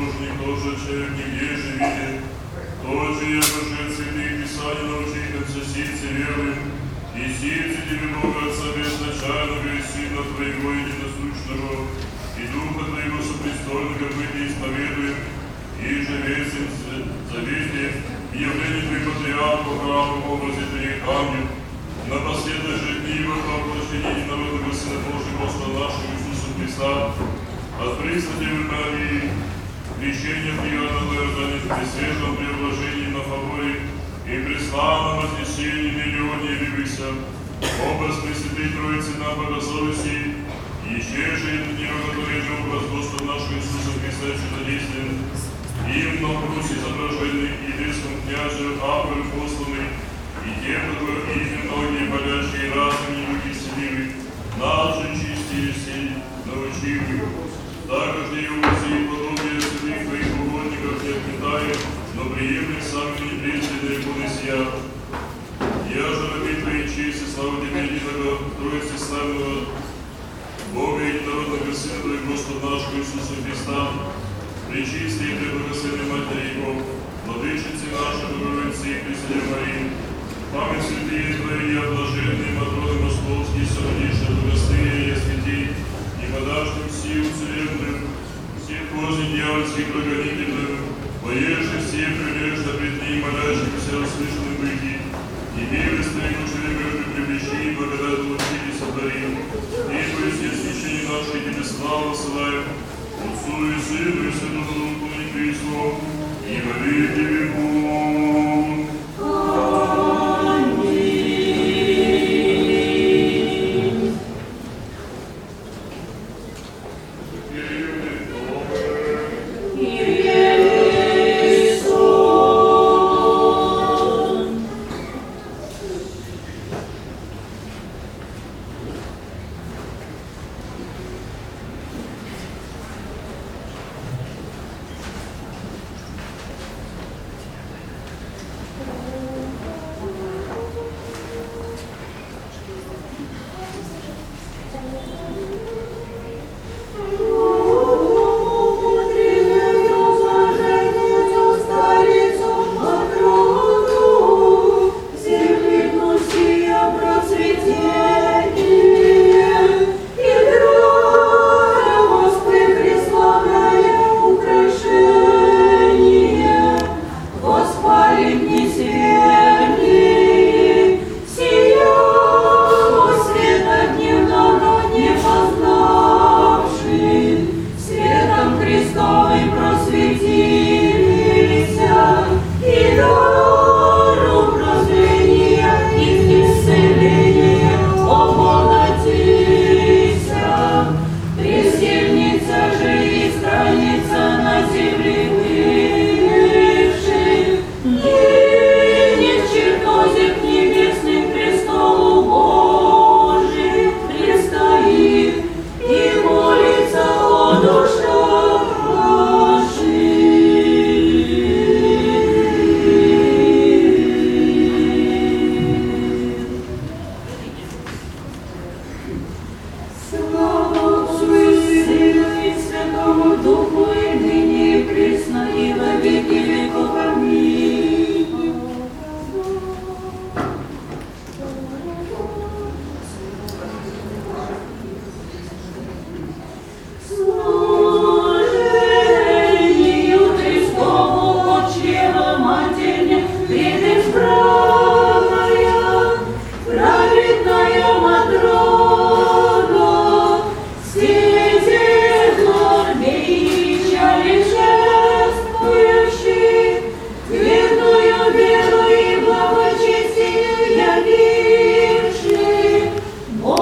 возлагает и Боже, никто же человек нигде же видит. Тот же я Боже святых Писаний научитель сосидцы веруем. И сердце тебе Бога Отца безначального и Сына Твоего единосущного, и Духа Твоего сопрестольного мы Тебе исповедуем, и же весим завете, и явление Твоих патриархов, храму, в образе Твоих ангел, напоследок же дни во воплощении народного Сына Божьего Господа нашего Иисуса Христа, от Пресвятей Марии, крещение Иоанна Иордане, при свежем преображении на фаворе и при славном вознесении миллионе явився, образ Пресвятой Троицы нам богословности, еще же дни, который же образ Господа нашего Иисуса Христа чудодействен, им на Руси изображенный единством княже Авром посланный, и тем, которые имя многие болящие разум не веселивы, нас же чистые сей не увази и подобие святых твоих не отметая, но приемли сами не пресвятые понеся. Я же раби твоей чести, слава тебе, единого Троицы славного, Бога единородного Сына Твоего Господа нашего Иисуса Христа, Пречистые и Благословенной Матери Его, Владычицы нашей Богородицы и Пресвятой Марии, память святые Твои, я блаженные Матроны Московские, Сородиши, Благостные, я святей, и подашь силу целебную, всех козни дьявольских прогонительную, Поешь все прилежно пред ним, молящимся услышанным выйти, и веры старину человеку привлечи, и благодать лучи и сотворим. Ибо и все священники наши тебе славу славим, Отцу и Сыну и Святому Духу и Христу, и во веки веков. Аминь.